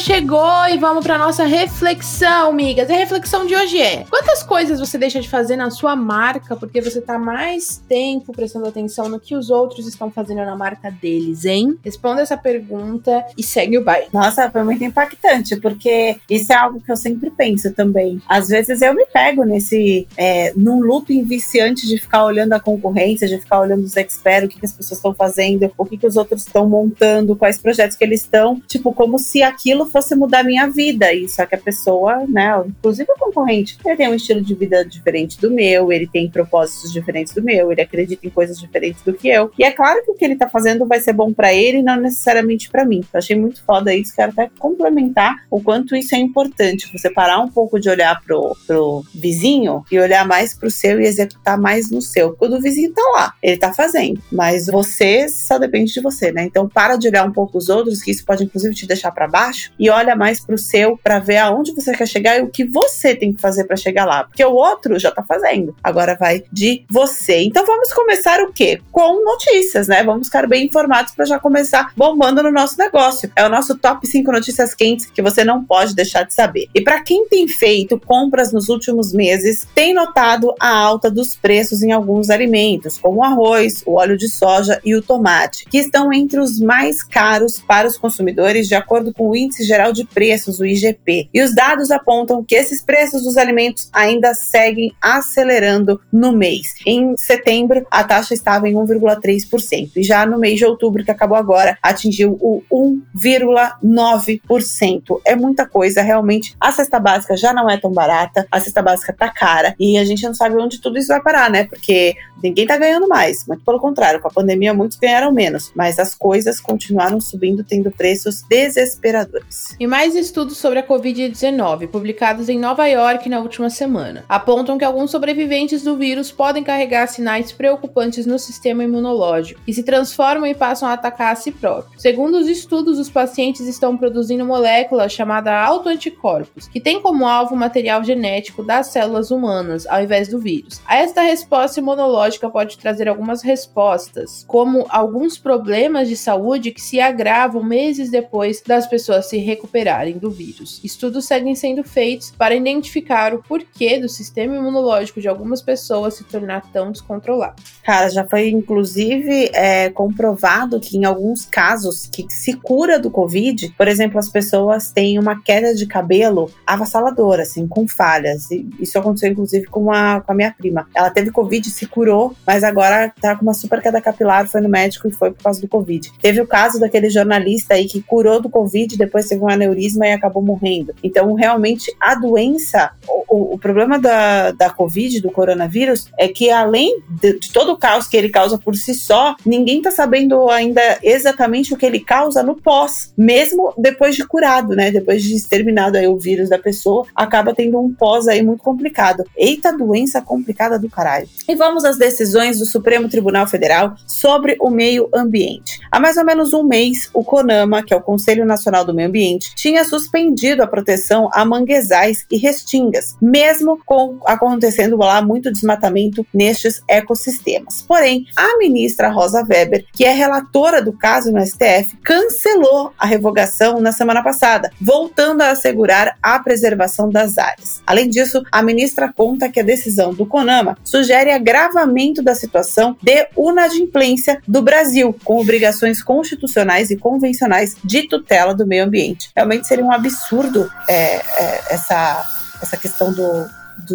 Chegou e vamos para nossa reflexão, amigas. E a reflexão de hoje é: quantas coisas você deixa de fazer na sua marca porque você tá mais tempo prestando atenção no que os outros estão fazendo na marca deles, hein? Responda essa pergunta e segue o baile. Nossa, foi muito impactante, porque isso é algo que eu sempre penso também. Às vezes eu me pego nesse é, num looping viciante de ficar olhando a concorrência, de ficar olhando os experts, o que, que as pessoas estão fazendo, o que, que os outros estão montando, quais projetos que eles estão, tipo, como se aquilo fosse mudar minha vida. E só que a pessoa, né, inclusive o concorrente, ele tem um estilo de vida diferente do meu, ele tem propósitos diferentes do meu, ele acredita em coisas diferentes do que eu. E é claro que o que ele tá fazendo vai ser bom para ele não necessariamente para mim. Achei muito foda isso, quero até complementar o quanto isso é importante. Você parar um pouco de olhar pro, pro vizinho e olhar mais pro seu e executar mais no seu. Quando o vizinho tá lá, ele tá fazendo, mas você só depende de você, né? Então para de olhar um pouco os outros, que isso pode inclusive te deixar para baixo e olha mais para o seu para ver aonde você quer chegar e o que você tem que fazer para chegar lá, porque o outro já está fazendo. Agora vai de você. Então vamos começar o quê? Com notícias, né? Vamos ficar bem informados para já começar bombando no nosso negócio. É o nosso top 5 notícias quentes que você não pode deixar de saber. E para quem tem feito compras nos últimos meses, tem notado a alta dos preços em alguns alimentos, como o arroz, o óleo de soja e o tomate, que estão entre os mais caros para os consumidores de acordo com o Índice Geral de Preços, o IGP. E os dados apontam que esses preços dos alimentos ainda seguem acelerando no mês. Em setembro, a taxa estava em 1,3%. E já no mês de outubro, que acabou agora, atingiu o 1,9%. É muita coisa, realmente. A cesta básica já não é tão barata, a cesta básica tá cara. E a gente não sabe onde tudo isso vai parar, né? Porque ninguém tá ganhando mais. Muito pelo contrário, com a pandemia, muitos ganharam menos. Mas as coisas continuaram subindo, tendo preços desesperadores e mais estudos sobre a Covid-19, publicados em Nova York na última semana, apontam que alguns sobreviventes do vírus podem carregar sinais preocupantes no sistema imunológico e se transformam e passam a atacar a si próprios. Segundo os estudos, os pacientes estão produzindo molécula chamada autoanticorpos, que tem como alvo o material genético das células humanas, ao invés do vírus. A esta resposta imunológica pode trazer algumas respostas, como alguns problemas de saúde que se agravam meses depois das pessoas se recuperarem do vírus. Estudos seguem sendo feitos para identificar o porquê do sistema imunológico de algumas pessoas se tornar tão descontrolado. Cara, já foi inclusive é, comprovado que em alguns casos que se cura do Covid, por exemplo, as pessoas têm uma queda de cabelo avassaladora, assim, com falhas. E isso aconteceu inclusive com a, com a minha prima. Ela teve Covid, se curou, mas agora tá com uma super queda capilar, foi no médico e foi por causa do Covid. Teve o caso daquele jornalista aí que curou do Covid, depois teve um aneurisma e acabou morrendo. Então, realmente, a doença, o, o problema da, da Covid, do coronavírus, é que além de, de, todo o caos que ele causa por si só, ninguém tá sabendo ainda exatamente o que ele causa no pós, mesmo depois de curado, né? Depois de exterminado aí o vírus da pessoa, acaba tendo um pós aí muito complicado. Eita doença complicada do caralho. E vamos às decisões do Supremo Tribunal Federal sobre o meio ambiente. Há mais ou menos um mês, o CONAMA, que é o Conselho Nacional do Meio Ambiente, tinha suspendido a proteção a manguezais e restingas, mesmo com acontecendo lá muito desmatamento nestes ecossistemas. Porém, a ministra Rosa Weber, que é relatora do caso no STF, cancelou a revogação na semana passada, voltando a assegurar a preservação das áreas. Além disso, a ministra conta que a decisão do CONAMA sugere agravamento da situação de inadimplência do Brasil, com obrigações constitucionais e convencionais de tutela do meio ambiente. Realmente seria um absurdo é, é, essa, essa questão do,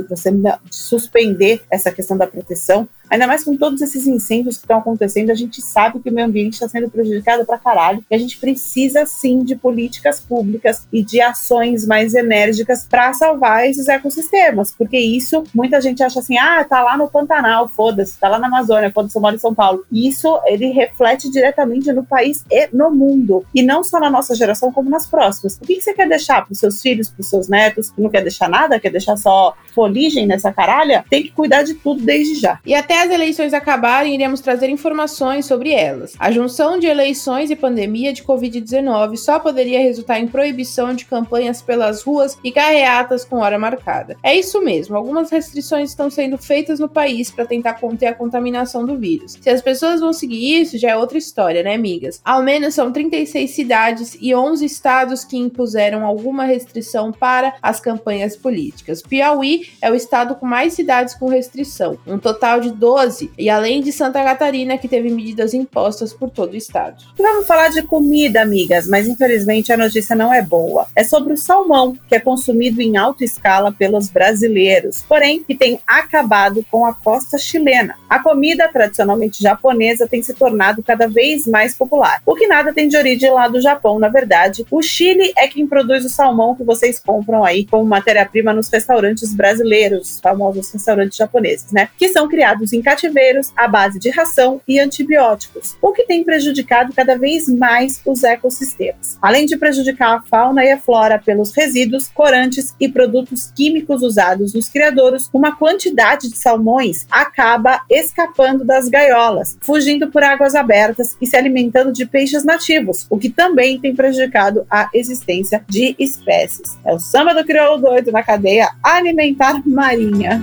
você suspender essa questão da proteção Ainda mais com todos esses incêndios que estão acontecendo, a gente sabe que o meio ambiente está sendo prejudicado para caralho. E a gente precisa sim de políticas públicas e de ações mais enérgicas para salvar esses ecossistemas. Porque isso, muita gente acha assim: ah, tá lá no Pantanal, foda-se, tá lá na Amazônia, foda-se, eu moro em São Paulo. Isso ele reflete diretamente no país e no mundo. E não só na nossa geração, como nas próximas. O que, que você quer deixar para os seus filhos, para os seus netos? Não quer deixar nada? Quer deixar só foligem nessa caralha? Tem que cuidar de tudo desde já. E até as eleições acabarem, iremos trazer informações sobre elas. A junção de eleições e pandemia de Covid-19 só poderia resultar em proibição de campanhas pelas ruas e carreatas com hora marcada. É isso mesmo, algumas restrições estão sendo feitas no país para tentar conter a contaminação do vírus. Se as pessoas vão seguir isso, já é outra história, né, amigas? Ao menos são 36 cidades e 11 estados que impuseram alguma restrição para as campanhas políticas. Piauí é o estado com mais cidades com restrição, um total de 12, e além de Santa Catarina, que teve medidas impostas por todo o estado. Vamos falar de comida, amigas, mas infelizmente a notícia não é boa. É sobre o salmão, que é consumido em alta escala pelos brasileiros, porém que tem acabado com a costa chilena. A comida tradicionalmente japonesa tem se tornado cada vez mais popular, o que nada tem de origem lá do Japão, na verdade. O Chile é quem produz o salmão que vocês compram aí como matéria-prima nos restaurantes brasileiros, famosos restaurantes japoneses, né? Que são criados em cativeiros à base de ração e antibióticos, o que tem prejudicado cada vez mais os ecossistemas. Além de prejudicar a fauna e a flora pelos resíduos, corantes e produtos químicos usados nos criadouros, uma quantidade de salmões acaba escapando das gaiolas, fugindo por águas abertas e se alimentando de peixes nativos, o que também tem prejudicado a existência de espécies. É o samba do crioulo doido na cadeia alimentar marinha.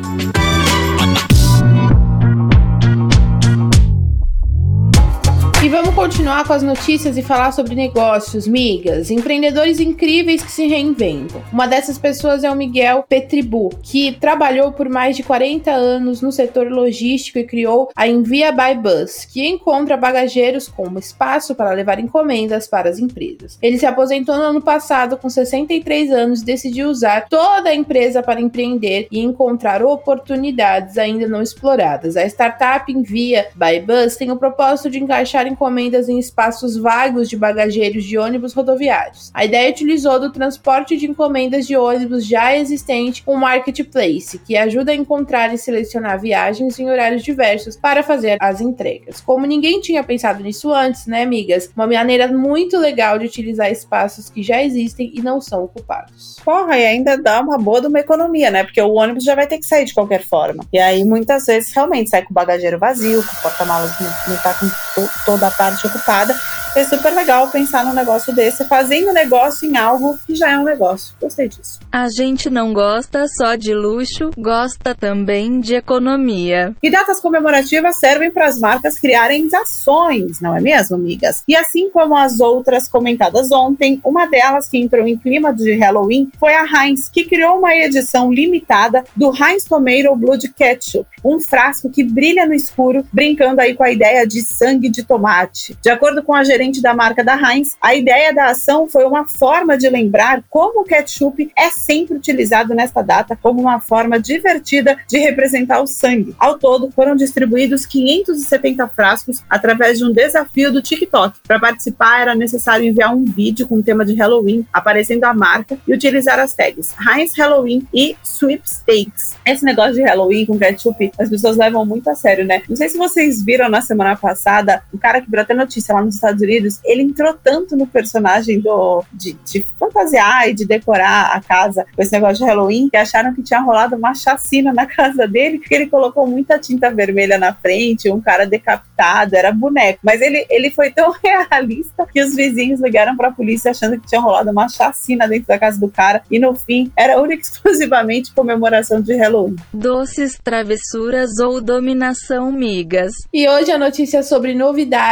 E vamos continuar com as notícias e falar sobre negócios, migas, empreendedores incríveis que se reinventam. Uma dessas pessoas é o Miguel Petribu, que trabalhou por mais de 40 anos no setor logístico e criou a Envia by Bus, que encontra bagageiros como espaço para levar encomendas para as empresas. Ele se aposentou no ano passado com 63 anos e decidiu usar toda a empresa para empreender e encontrar oportunidades ainda não exploradas. A startup Envia by Bus tem o propósito de encaixar encomendas em espaços vagos de bagageiros de ônibus rodoviários. A ideia utilizou do transporte de encomendas de ônibus já existente um marketplace, que ajuda a encontrar e selecionar viagens em horários diversos para fazer as entregas. Como ninguém tinha pensado nisso antes, né, amigas? Uma maneira muito legal de utilizar espaços que já existem e não são ocupados. Porra, e ainda dá uma boa de uma economia, né? Porque o ônibus já vai ter que sair de qualquer forma. E aí, muitas vezes, realmente sai com o bagageiro vazio, com o porta-malas não, tá com toda a parte ocupada. É super legal pensar num negócio desse, fazendo negócio em algo que já é um negócio. Gostei disso. A gente não gosta só de luxo, gosta também de economia. E datas comemorativas servem para as marcas criarem ações, não é mesmo, amigas? E assim como as outras comentadas ontem, uma delas que entrou em clima de Halloween foi a Heinz, que criou uma edição limitada do Heinz Tomato Blood Ketchup, um frasco que brilha no escuro, brincando aí com a ideia de sangue de tomate. De acordo com a gerente da marca da Heinz, a ideia da ação foi uma forma de lembrar como o ketchup é sempre utilizado nesta data como uma forma divertida de representar o sangue. Ao todo, foram distribuídos 570 frascos através de um desafio do TikTok. Para participar, era necessário enviar um vídeo com o tema de Halloween, aparecendo a marca e utilizar as tags Heinz Halloween e Sweepstakes. Esse negócio de Halloween com ketchup, as pessoas levam muito a sério, né? Não sei se vocês viram na semana passada, o cara que virou até notícia lá nos Estados Unidos, ele entrou tanto no personagem do de, de fantasiar e de decorar a casa com esse negócio de Halloween que acharam que tinha rolado uma chacina na casa dele, porque ele colocou muita tinta vermelha na frente, um cara decapitado, era boneco. Mas ele, ele foi tão realista que os vizinhos ligaram para a polícia achando que tinha rolado uma chacina dentro da casa do cara e no fim era única e exclusivamente comemoração de Halloween. Doces, travessuras ou dominação, migas. E hoje a notícia sobre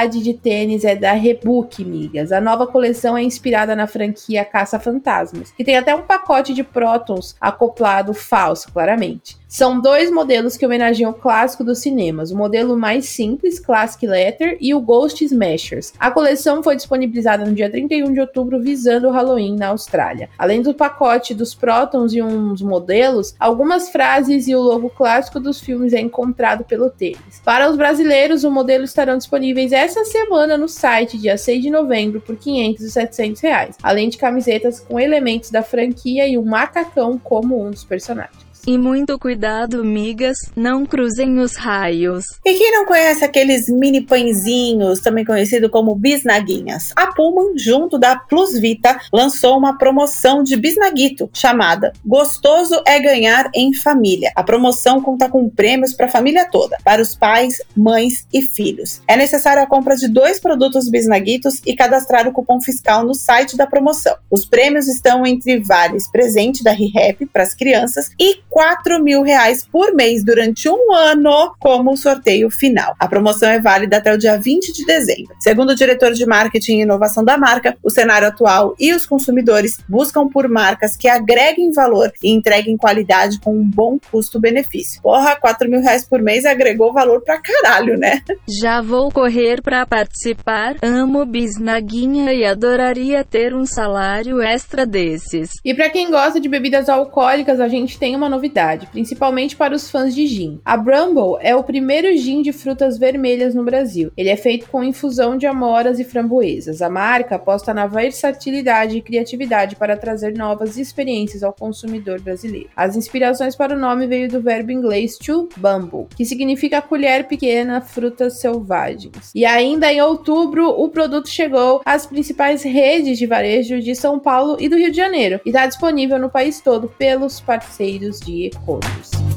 de tênis é da Rebook, migas. A nova coleção é inspirada na franquia Caça Fantasmas, que tem até um pacote de prótons acoplado falso, claramente. São dois modelos que homenageiam o clássico dos cinemas, o modelo mais simples, Classic Letter, e o Ghost Smashers. A coleção foi disponibilizada no dia 31 de outubro, visando o Halloween na Austrália. Além do pacote dos prótons e uns modelos, algumas frases e o logo clássico dos filmes é encontrado pelo tênis. Para os brasileiros, o modelo estarão disponíveis essa semana no site, dia 6 de novembro, por 500 e 700 reais, além de camisetas com elementos da franquia e um macacão como um dos personagens. E muito cuidado, migas, não cruzem os raios. E quem não conhece aqueles mini pãezinhos, também conhecido como bisnaguinhas? A Pullman, junto da Plus Vita, lançou uma promoção de bisnaguito chamada Gostoso é Ganhar em Família. A promoção conta com prêmios para a família toda, para os pais, mães e filhos. É necessária a compra de dois produtos bisnaguitos e cadastrar o cupom fiscal no site da promoção. Os prêmios estão entre vales presente da ReHap para as crianças e 4 mil reais por mês durante um ano como sorteio final. A promoção é válida até o dia 20 de dezembro. Segundo o diretor de marketing e inovação da marca, o cenário atual e os consumidores buscam por marcas que agreguem valor e entreguem qualidade com um bom custo-benefício. Porra, 4 mil reais por mês agregou valor pra caralho, né? Já vou correr para participar. Amo bisnaguinha e adoraria ter um salário extra desses. E para quem gosta de bebidas alcoólicas, a gente tem uma novidade novidade, principalmente para os fãs de gin. A Bramble é o primeiro gin de frutas vermelhas no Brasil. Ele é feito com infusão de amoras e framboesas. A marca aposta na versatilidade e criatividade para trazer novas experiências ao consumidor brasileiro. As inspirações para o nome veio do verbo inglês to bumble, que significa colher pequena frutas selvagens. E ainda em outubro, o produto chegou às principais redes de varejo de São Paulo e do Rio de Janeiro e está disponível no país todo pelos parceiros de e-commerce.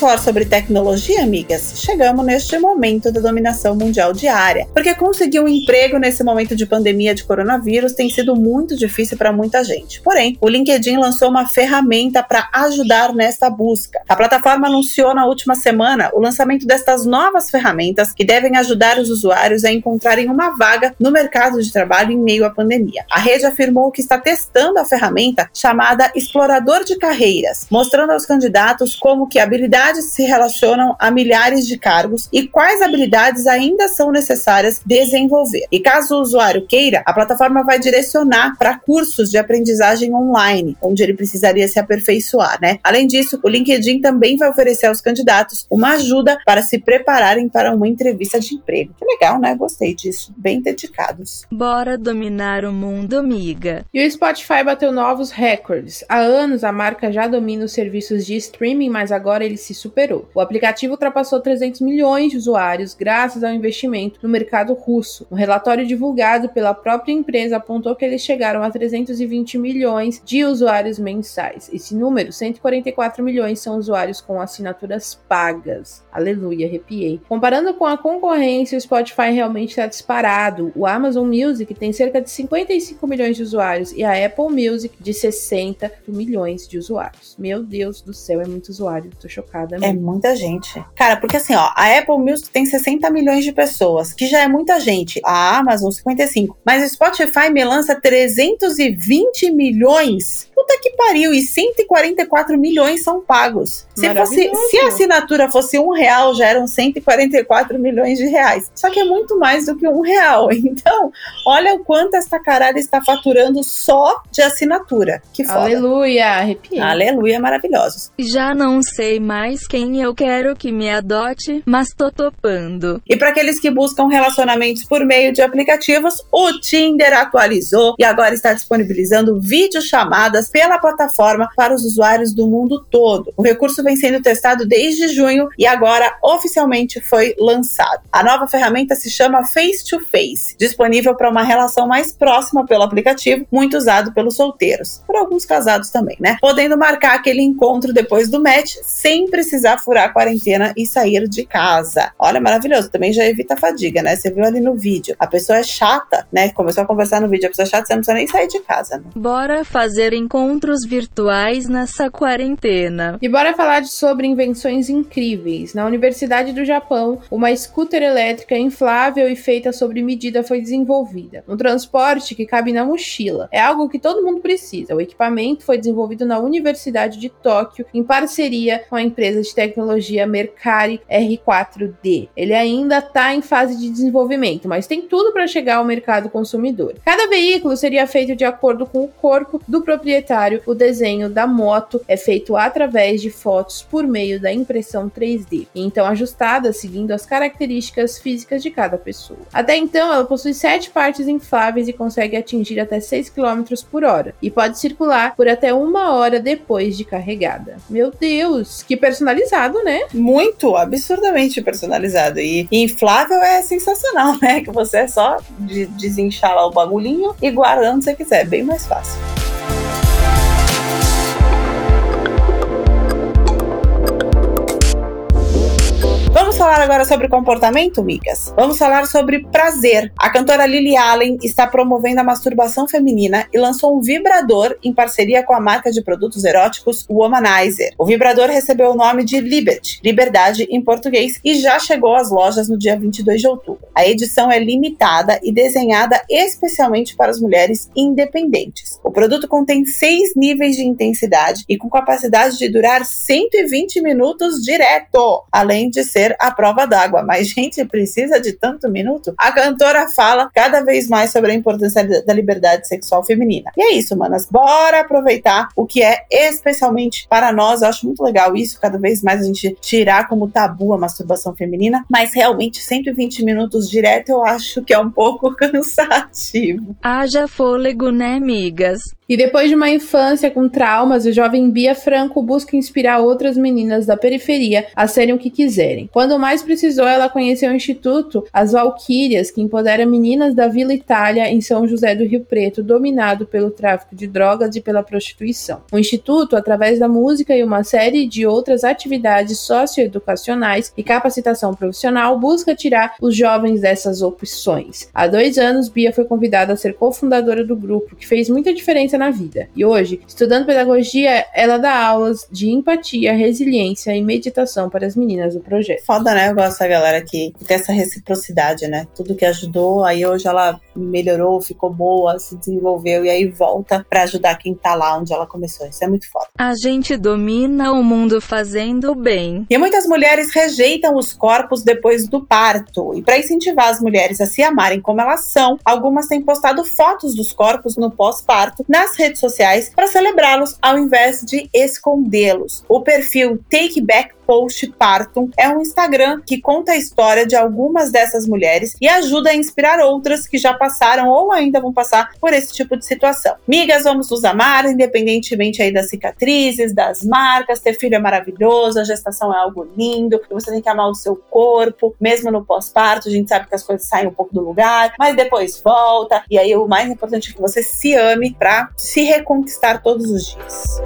Falar sobre tecnologia, amigas? Chegamos neste momento da dominação mundial diária, porque conseguir um emprego nesse momento de pandemia de coronavírus tem sido muito difícil para muita gente. Porém, o LinkedIn lançou uma ferramenta para ajudar nesta busca. A plataforma anunciou na última semana o lançamento destas novas ferramentas que devem ajudar os usuários a encontrarem uma vaga no mercado de trabalho em meio à pandemia. A rede afirmou que está testando a ferramenta chamada Explorador de Carreiras, mostrando aos candidatos como que habilidades se relacionam a milhares de cargos e quais habilidades ainda são necessárias desenvolver. E caso o usuário queira, a plataforma vai direcionar para cursos de aprendizagem online, onde ele precisaria se aperfeiçoar, né? Além disso, o LinkedIn também vai oferecer aos candidatos uma ajuda para se prepararem para uma entrevista de emprego. Que legal, né? Gostei disso. Bem dedicados. Bora dominar o mundo, amiga. E o Spotify bateu novos recordes. Há anos a marca já domina os serviços de streaming, mas agora agora ele se superou. O aplicativo ultrapassou 300 milhões de usuários graças ao investimento no mercado russo. Um relatório divulgado pela própria empresa apontou que eles chegaram a 320 milhões de usuários mensais. Esse número, 144 milhões, são usuários com assinaturas pagas. Aleluia, arrepiei. Comparando com a concorrência, o Spotify realmente está disparado. O Amazon Music tem cerca de 55 milhões de usuários e a Apple Music de 60 milhões de usuários. Meu Deus do céu, é muito usuário. Tô chocada. É muita gente. Cara, porque assim, ó, a Apple Music tem 60 milhões de pessoas, que já é muita gente. A Amazon, 55. Mas o Spotify me lança 320 milhões puta que pariu, e 144 milhões são pagos. Se, fosse, se a assinatura fosse um real, já eram 144 milhões de reais. Só que é muito mais do que um real. Então, olha o quanto esta caralho está faturando só de assinatura. Que foda. Aleluia, arrepiei. Aleluia, maravilhosos. Já não sei mais quem eu quero que me adote, mas tô topando. E para aqueles que buscam relacionamentos por meio de aplicativos, o Tinder atualizou e agora está disponibilizando videochamadas pela plataforma para os usuários do mundo todo. O recurso vem sendo testado desde junho e agora oficialmente foi lançado. A nova ferramenta se chama Face to Face, disponível para uma relação mais próxima pelo aplicativo, muito usado pelos solteiros, por alguns casados também, né? Podendo marcar aquele encontro depois do match sem precisar furar a quarentena e sair de casa. Olha, maravilhoso. Também já evita a fadiga, né? Você viu ali no vídeo. A pessoa é chata, né? Começou a conversar no vídeo. A pessoa é chata, você não precisa nem sair de casa, né? Bora fazer encontros virtuais nessa quarentena. E bora falar sobre invenções incríveis. Na Universidade do Japão, uma scooter elétrica inflável e feita sobre medida foi desenvolvida. Um transporte que cabe na mochila. É algo que todo mundo precisa. O equipamento foi desenvolvido na Universidade de Tóquio em parceria com a empresa de tecnologia Mercari R4D. Ele ainda está em fase de desenvolvimento, mas tem tudo para chegar ao mercado consumidor. Cada veículo seria feito de acordo com o corpo do proprietário. O desenho da moto é feito através de fotos por meio da impressão 3D, então ajustada seguindo as características físicas de cada pessoa. Até então, ela possui sete partes infláveis e consegue atingir até 6 km por hora e pode circular por até uma hora depois de carregada. Meu Deus, que personalizado, né? Muito, absurdamente personalizado. E inflável é sensacional, né? Que você é só de desinchar lá o bagulhinho e guarda onde você quiser, bem mais fácil. Falar agora sobre comportamento, migas? Vamos falar sobre prazer. A cantora Lily Allen está promovendo a masturbação feminina e lançou um vibrador em parceria com a marca de produtos eróticos Womanizer. O vibrador recebeu o nome de Liberty, liberdade em português, e já chegou às lojas no dia 22 de outubro. A edição é limitada e desenhada especialmente para as mulheres independentes. O produto contém seis níveis de intensidade e com capacidade de durar 120 minutos direto, além de ser a prova d'água. Mas, gente, precisa de tanto minuto? A cantora fala cada vez mais sobre a importância da liberdade sexual feminina. E é isso, manas. Bora aproveitar o que é especialmente para nós. Eu acho muito legal isso, cada vez mais a gente tirar como tabu a masturbação feminina. Mas realmente, 120 minutos direto eu acho que é um pouco cansativo. Haja fôlego, né, amigas? E depois de uma infância com traumas, o jovem Bia Franco busca inspirar outras meninas da periferia a serem o que quiserem. Quando mais precisou, ela conheceu o Instituto As Valquírias, que empodera meninas da Vila Itália, em São José do Rio Preto, dominado pelo tráfico de drogas e pela prostituição. O Instituto, através da música e uma série de outras atividades socioeducacionais e capacitação profissional, busca tirar os jovens dessas opções. Há dois anos, Bia foi convidada a ser cofundadora do grupo, que fez muita diferença na vida. E hoje, estudando pedagogia, ela dá aulas de empatia, resiliência e meditação para as meninas do projeto. Foda, né? Eu gosto da galera que, que tem essa reciprocidade, né? Tudo que ajudou, aí hoje ela melhorou, ficou boa, se desenvolveu e aí volta para ajudar quem tá lá onde ela começou. Isso é muito foda. A gente domina o mundo fazendo bem. E muitas mulheres rejeitam os corpos depois do parto. E para incentivar as mulheres a se amarem como elas são, algumas têm postado fotos dos corpos no pós-parto nas redes sociais para celebrá-los ao invés de escondê-los. O perfil Take Back Postpartum é um Instagram que conta a história de algumas dessas mulheres e ajuda a inspirar outras que já passaram ou ainda vão passar por esse tipo de situação. Migas, vamos nos amar, independentemente aí das cicatrizes, das marcas, ter filho é maravilhoso, a gestação é algo lindo, você tem que amar o seu corpo, mesmo no pós-parto, a gente sabe que as coisas saem um pouco do lugar, mas depois volta, e aí o mais importante é que você se ame para se reconquistar todos os dias.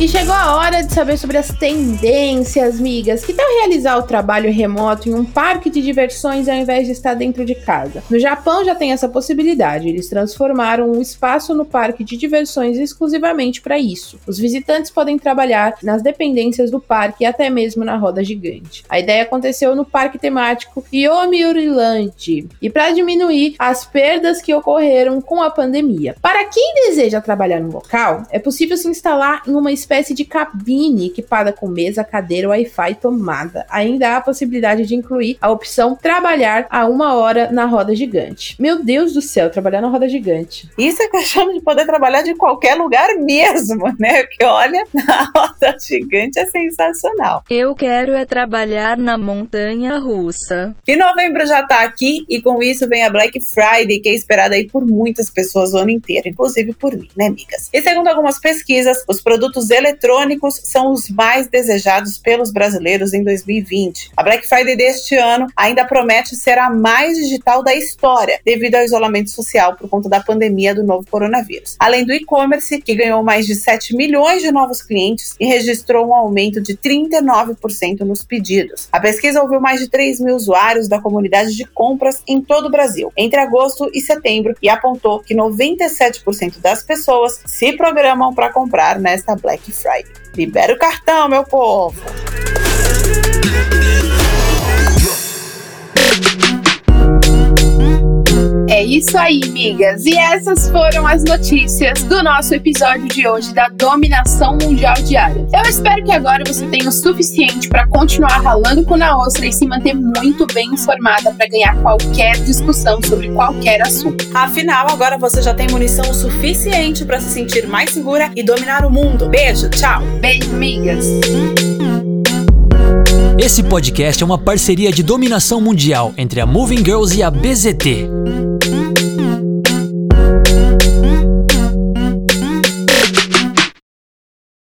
E chegou a hora de saber sobre as tendências, migas. Que tal realizar o trabalho remoto em um parque de diversões ao invés de estar dentro de casa? No Japão já tem essa possibilidade. Eles transformaram um espaço no parque de diversões exclusivamente para isso. Os visitantes podem trabalhar nas dependências do parque e até mesmo na roda gigante. A ideia aconteceu no parque temático Yomiuriland e para diminuir as perdas que ocorreram com a pandemia. Para quem deseja trabalhar no local, é possível se instalar em uma espécie de cabine equipada com mesa, cadeira, Wi-Fi e tomada. Ainda há a possibilidade de incluir a opção trabalhar a uma hora na roda gigante. Meu Deus do céu, trabalhar na roda gigante. Isso é questão de poder trabalhar de qualquer lugar mesmo, né? Porque olha, na roda gigante é sensacional. Eu quero é trabalhar na montanha russa. E novembro já tá aqui e com isso vem a Black Friday, que é esperada aí por muitas pessoas o ano inteiro, inclusive por mim, né, amigas? E segundo algumas pesquisas, os produtos eletrônicos são os mais desejados pelos brasileiros em 2020. A Black Friday deste ano ainda promete ser a mais digital da história, devido ao isolamento social por conta da pandemia do novo coronavírus. Além do e-commerce, que ganhou mais de 7 milhões de novos clientes e registrou um aumento de 39% nos pedidos. A pesquisa ouviu mais de 3 mil usuários da comunidade de compras em todo o Brasil, entre agosto e setembro, e apontou que 97% das pessoas se programam para comprar nesta Black Friday. Libera o cartão, meu povo! É isso aí, migas. E essas foram as notícias do nosso episódio de hoje da dominação mundial diária. Eu espero que agora você tenha o suficiente para continuar ralando com na ostra e se manter muito bem informada para ganhar qualquer discussão sobre qualquer assunto. Afinal, agora você já tem munição o suficiente para se sentir mais segura e dominar o mundo. Beijo, tchau. Beijo, migas. Esse podcast é uma parceria de dominação mundial entre a Moving Girls e a BZT.